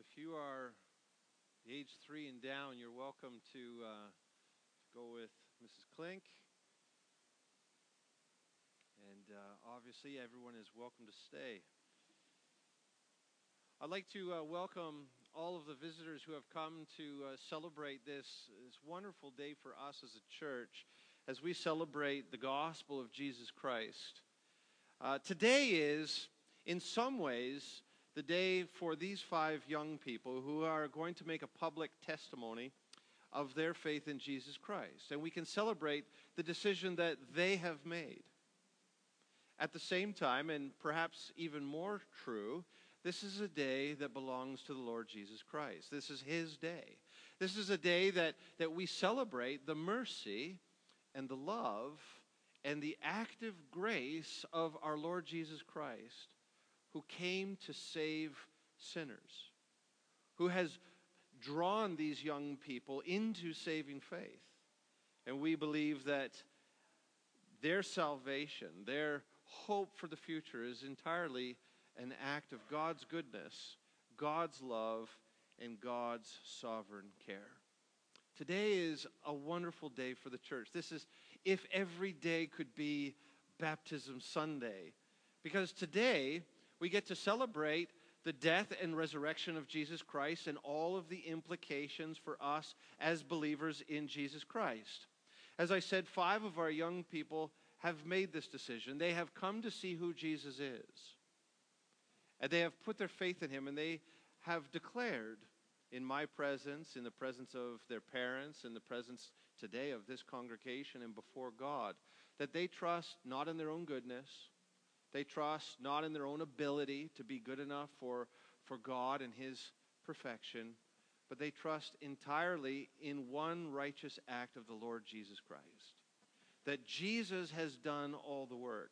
if you are age three and down, you're welcome to, uh, to go with Mrs. Klink. And uh, obviously, everyone is welcome to stay. I'd like to uh, welcome all of the visitors who have come to uh, celebrate this, this wonderful day for us as a church as we celebrate the gospel of Jesus Christ. Uh, today is, in some ways, the day for these five young people who are going to make a public testimony of their faith in Jesus Christ. And we can celebrate the decision that they have made. At the same time, and perhaps even more true, this is a day that belongs to the Lord Jesus Christ. This is His day. This is a day that, that we celebrate the mercy and the love and the active grace of our Lord Jesus Christ who came to save sinners, who has drawn these young people into saving faith. And we believe that their salvation, their hope for the future, is entirely an act of God's goodness, God's love, and God's sovereign care. Today is a wonderful day for the church. This is if every day could be Baptism Sunday. Because today, we get to celebrate the death and resurrection of Jesus Christ and all of the implications for us as believers in Jesus Christ. As I said, five of our young people have made this decision. They have come to see who Jesus is. And they have put their faith in him and they have declared in my presence, in the presence of their parents, in the presence today of this congregation and before God, that they trust not in their own goodness, they trust not in their own ability to be good enough for, for God and His perfection, but they trust entirely in one righteous act of the Lord Jesus Christ. That Jesus has done all the work.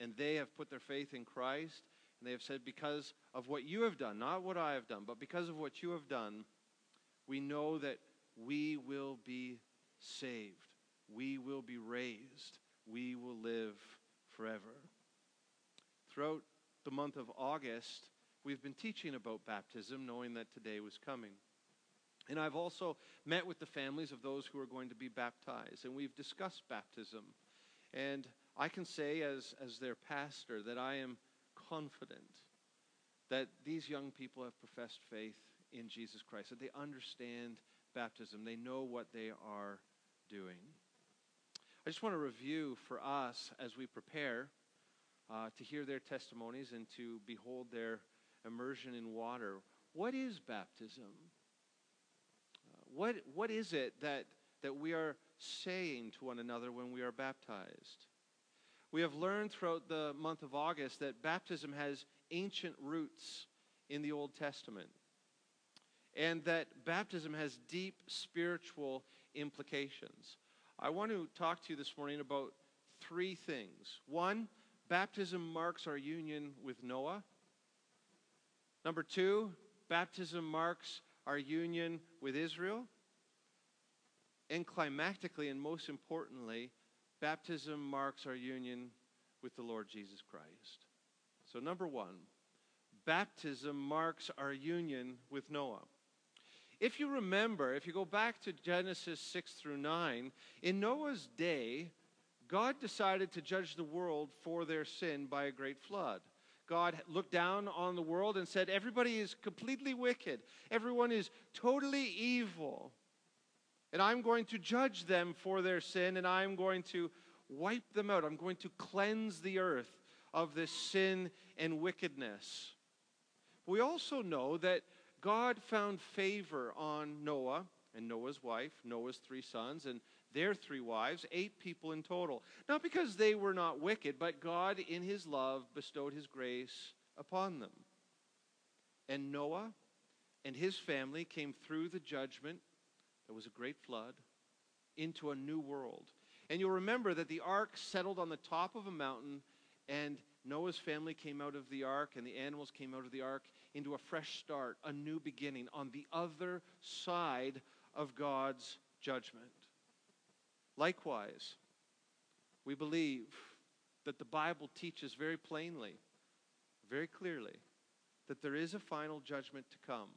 And they have put their faith in Christ, and they have said, Because of what you have done, not what I have done, but because of what you have done, we know that we will be saved. We will be raised. We will forever. Throughout the month of August, we've been teaching about baptism, knowing that today was coming. And I've also met with the families of those who are going to be baptized, and we've discussed baptism. And I can say, as, as their pastor, that I am confident that these young people have professed faith in Jesus Christ, that they understand baptism, they know what they are doing. I just want to review for us as we prepare uh, to hear their testimonies and to behold their immersion in water. What is baptism? Uh, what, what is it that, that we are saying to one another when we are baptized? We have learned throughout the month of August that baptism has ancient roots in the Old Testament and that baptism has deep spiritual implications. I want to talk to you this morning about three things. One, baptism marks our union with Noah. Number two, baptism marks our union with Israel. And climactically, and most importantly, baptism marks our union with the Lord Jesus Christ. So, number one, baptism marks our union with Noah. If you remember, if you go back to Genesis 6 through 9, in Noah's day, God decided to judge the world for their sin by a great flood. God looked down on the world and said, Everybody is completely wicked. Everyone is totally evil. And I'm going to judge them for their sin, and I'm going to wipe them out. I'm going to cleanse the earth of this sin and wickedness. We also know that God found favor on Noah and Noah's wife, Noah's three sons, and their three wives, eight people in total. Not because they were not wicked, but God, in his love, bestowed his grace upon them. And Noah and his family came through the judgment, there was a great flood, into a new world. And you'll remember that the ark settled on the top of a mountain and Noah's family came out of the ark and the animals came out of the ark into a fresh start, a new beginning on the other side of God's judgment. Likewise, we believe that the Bible teaches very plainly, very clearly, that there is a final judgment to come.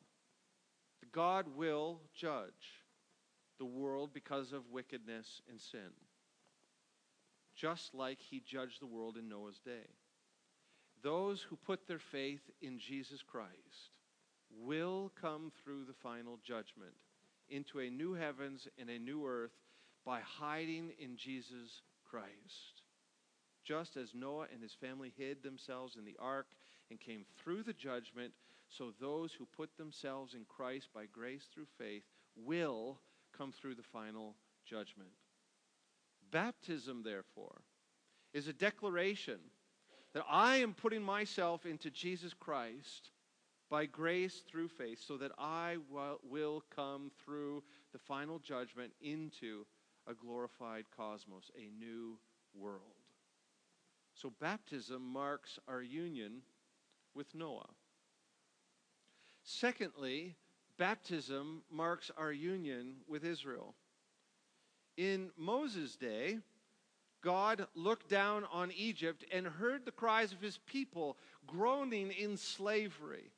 God will judge the world because of wickedness and sin, just like he judged the world in Noah's day. Those who put their faith in Jesus Christ will come through the final judgment into a new heavens and a new earth by hiding in Jesus Christ. Just as Noah and his family hid themselves in the ark and came through the judgment, so those who put themselves in Christ by grace through faith will come through the final judgment. Baptism, therefore, is a declaration that I am putting myself into Jesus Christ by grace through faith so that I will come through the final judgment into a glorified cosmos, a new world. So baptism marks our union with Noah. Secondly, baptism marks our union with Israel. In Moses' day, God looked down on Egypt and heard the cries of his people groaning in slavery.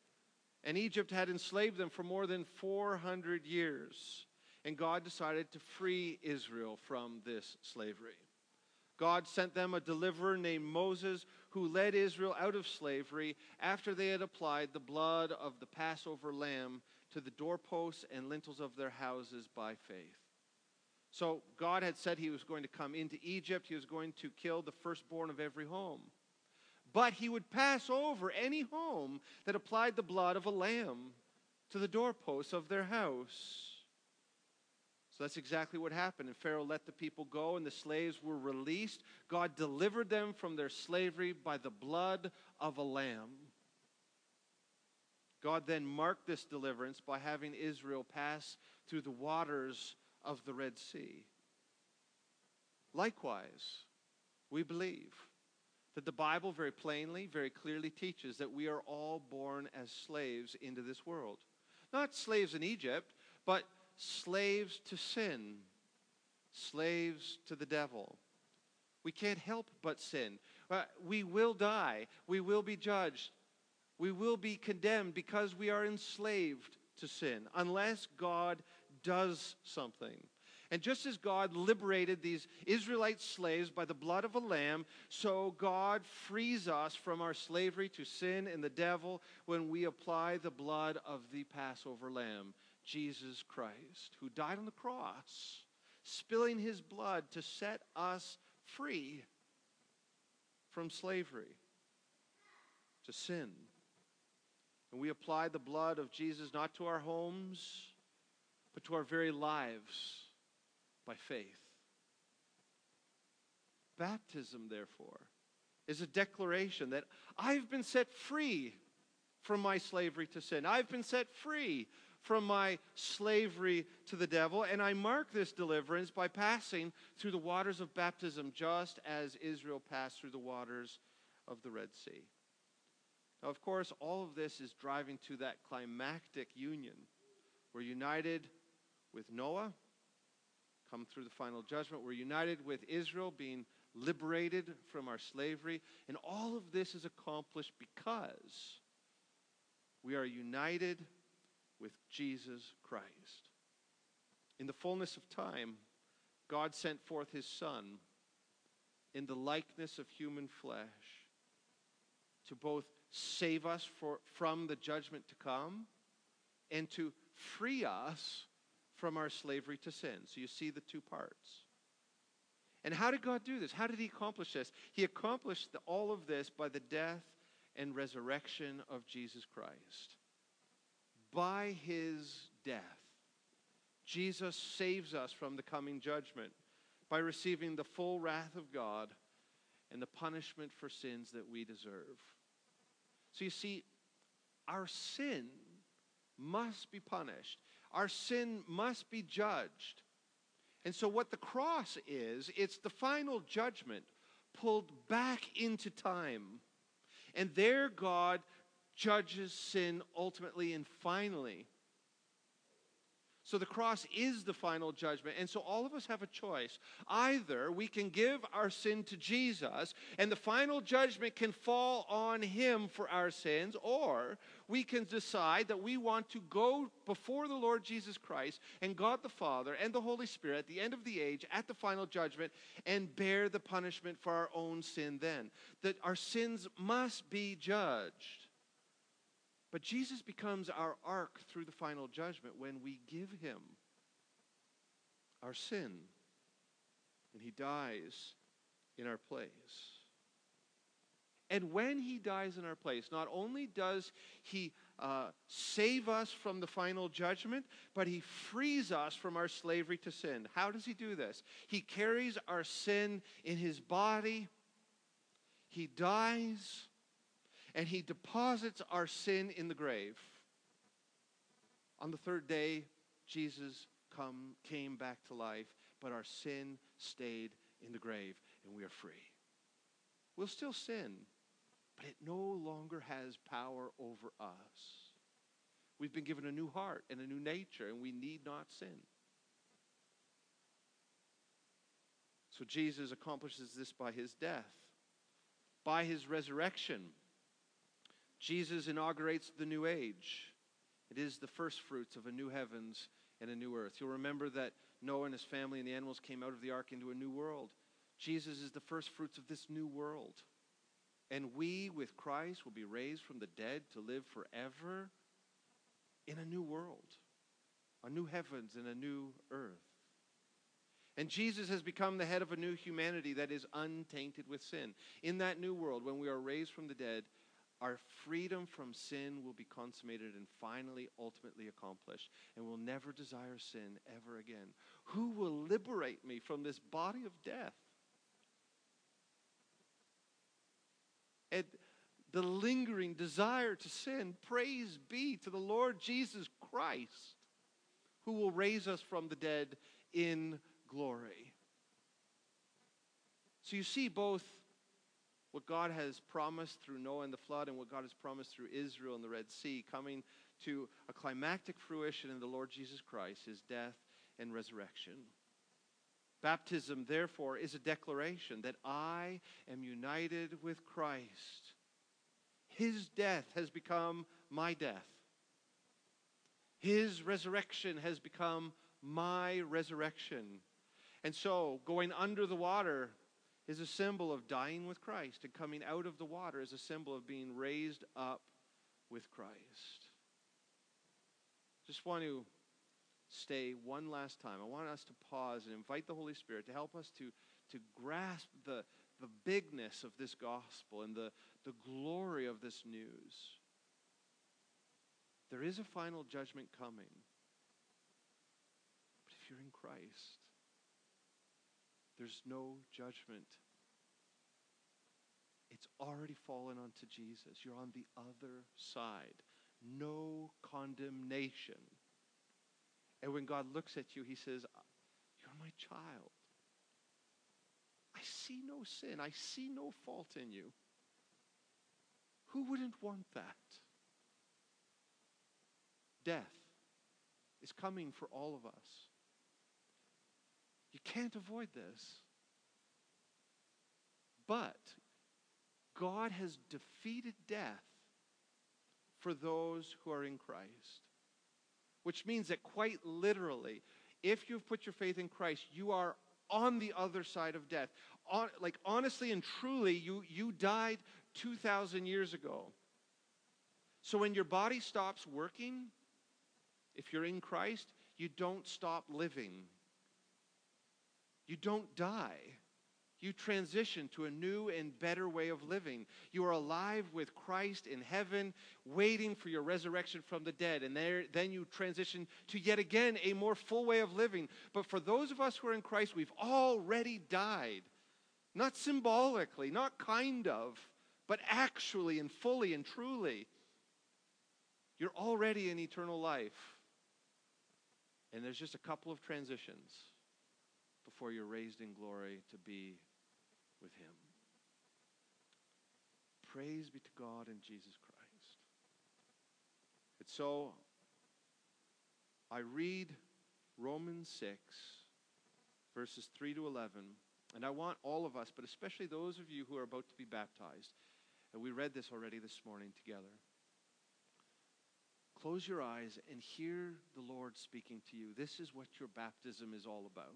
And Egypt had enslaved them for more than 400 years. And God decided to free Israel from this slavery. God sent them a deliverer named Moses who led Israel out of slavery after they had applied the blood of the Passover lamb to the doorposts and lintels of their houses by faith. So God had said he was going to come into Egypt, he was going to kill the firstborn of every home. But he would pass over any home that applied the blood of a lamb to the doorposts of their house. So that's exactly what happened. And Pharaoh let the people go, and the slaves were released. God delivered them from their slavery by the blood of a lamb. God then marked this deliverance by having Israel pass through the waters of the Red Sea. Likewise, we believe that the Bible very plainly, very clearly teaches that we are all born as slaves into this world. Not slaves in Egypt, but slaves to sin, slaves to the devil. We can't help but sin. Uh, we will die. We will be judged. We will be condemned because we are enslaved to sin unless God does something. And just as God liberated these Israelite slaves by the blood of a lamb, so God frees us from our slavery to sin and the devil when we apply the blood of the Passover lamb. Jesus Christ, who died on the cross, spilling his blood to set us free from slavery to sin. And we apply the blood of Jesus not to our homes, but to our very lives by faith. Baptism, therefore, is a declaration that I've been set free from my slavery to sin. I've been set free from my slavery to the devil. And I mark this deliverance by passing through the waters of baptism, just as Israel passed through the waters of the Red Sea. Now, of course, all of this is driving to that climactic union. We're united with Noah, come through the final judgment. We're united with Israel, being liberated from our slavery. And all of this is accomplished because we are united with Jesus Christ. In the fullness of time, God sent forth his Son in the likeness of human flesh to both save us for, from the judgment to come and to free us from our slavery to sin. So you see the two parts. And how did God do this? How did he accomplish this? He accomplished all of this by the death and resurrection of Jesus Christ by his death, Jesus saves us from the coming judgment by receiving the full wrath of God and the punishment for sins that we deserve. So you see, our sin must be punished, our sin must be judged. And so, what the cross is, it's the final judgment pulled back into time. And there, God judges sin ultimately and finally. So the cross is the final judgment. And so all of us have a choice. Either we can give our sin to Jesus and the final judgment can fall on him for our sins, or we can decide that we want to go before the Lord Jesus Christ and God the Father and the Holy Spirit at the end of the age at the final judgment and bear the punishment for our own sin then. That our sins must be judged. But Jesus becomes our ark through the final judgment when we give him our sin and he dies in our place. And when he dies in our place, not only does he uh, save us from the final judgment, but he frees us from our slavery to sin. How does he do this? He carries our sin in his body, he dies, and he deposits our sin in the grave. On the third day, Jesus come, came back to life, but our sin stayed in the grave, and we are free. We'll still sin, but it no longer has power over us. We've been given a new heart and a new nature, and we need not sin. So Jesus accomplishes this by his death, by his resurrection. Jesus inaugurates the new age. It is the first fruits of a new heavens and a new earth. You'll remember that Noah and his family and the animals came out of the ark into a new world. Jesus is the first fruits of this new world. And we, with Christ, will be raised from the dead to live forever in a new world, a new heavens and a new earth. And Jesus has become the head of a new humanity that is untainted with sin. In that new world, when we are raised from the dead, our freedom from sin will be consummated and finally, ultimately accomplished, and we'll never desire sin ever again. Who will liberate me from this body of death? And the lingering desire to sin, praise be to the Lord Jesus Christ, who will raise us from the dead in glory. So you see both what God has promised through Noah and the flood and what God has promised through Israel and the Red Sea coming to a climactic fruition in the Lord Jesus Christ, his death and resurrection. Baptism, therefore, is a declaration that I am united with Christ. His death has become my death. His resurrection has become my resurrection. And so, going under the water is a symbol of dying with Christ, and coming out of the water is a symbol of being raised up with Christ. Just want to stay one last time. I want us to pause and invite the Holy Spirit to help us to, to grasp the, the bigness of this gospel and the, the glory of this news. There is a final judgment coming. But if you're in Christ, there's no judgment. It's already fallen onto Jesus. You're on the other side. No condemnation. And when God looks at you, he says, You're my child. I see no sin. I see no fault in you. Who wouldn't want that? Death is coming for all of us. You can't avoid this. But God has defeated death for those who are in Christ. Which means that quite literally, if you've put your faith in Christ, you are on the other side of death. On, like honestly and truly, you, you died 2,000 years ago. So when your body stops working, if you're in Christ, you don't stop living. You don't die. You transition to a new and better way of living. You are alive with Christ in heaven, waiting for your resurrection from the dead. And there, then you transition to yet again a more full way of living. But for those of us who are in Christ, we've already died. Not symbolically, not kind of, but actually and fully and truly. You're already in eternal life. And there's just a couple of transitions before you're raised in glory to be with Him. Praise be to God and Jesus Christ. And so I read Romans 6, verses 3 to 11. And I want all of us, but especially those of you who are about to be baptized, and we read this already this morning together. Close your eyes and hear the Lord speaking to you. This is what your baptism is all about.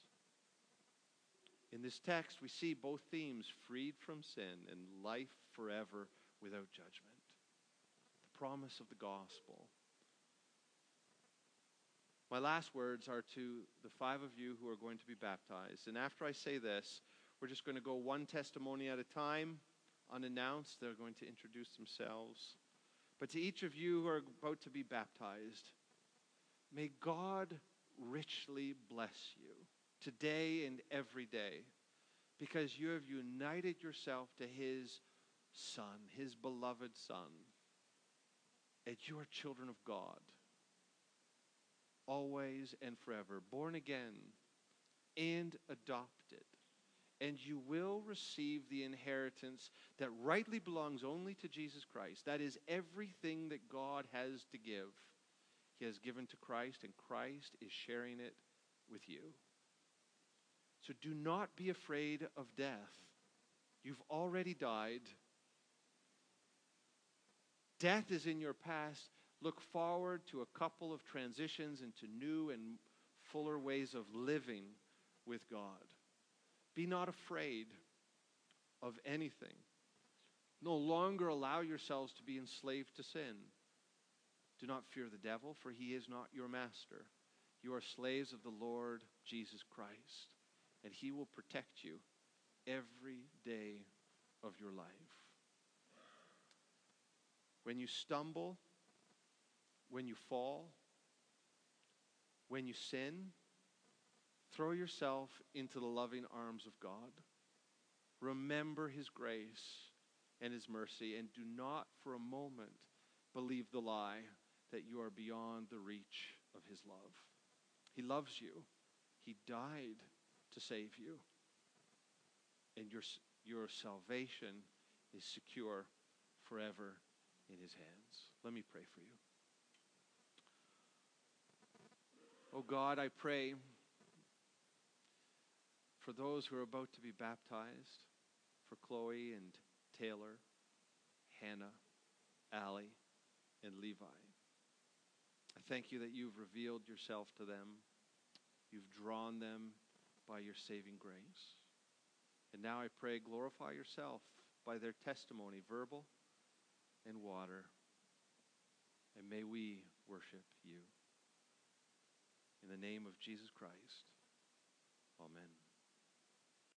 In this text, we see both themes freed from sin and life forever without judgment. The promise of the gospel. My last words are to the five of you who are going to be baptized. And after I say this, we're just going to go one testimony at a time, unannounced. They're going to introduce themselves. But to each of you who are about to be baptized, may God richly bless you today and every day because you have united yourself to His Son, His beloved Son, and you are children of God, always and forever, born again and adopted. And you will receive the inheritance that rightly belongs only to Jesus Christ. That is everything that God has to give he has given to Christ, and Christ is sharing it with you. So do not be afraid of death. You've already died. Death is in your past. Look forward to a couple of transitions into new and fuller ways of living with God. Be not afraid of anything. No longer allow yourselves to be enslaved to sin. Do not fear the devil, for he is not your master. You are slaves of the Lord Jesus Christ, and he will protect you every day of your life. When you stumble, when you fall, when you sin, throw yourself into the loving arms of God. Remember his grace and his mercy, and do not for a moment believe the lie that you are beyond the reach of his love. He loves you. He died to save you. And your, your salvation is secure forever in his hands. Let me pray for you. Oh God, I pray for those who are about to be baptized, for Chloe and Taylor, Hannah, Allie, and Levi. I thank you that you've revealed yourself to them. You've drawn them by your saving grace. And now I pray, glorify yourself by their testimony, verbal and water. And may we worship you. In the name of Jesus Christ. Amen.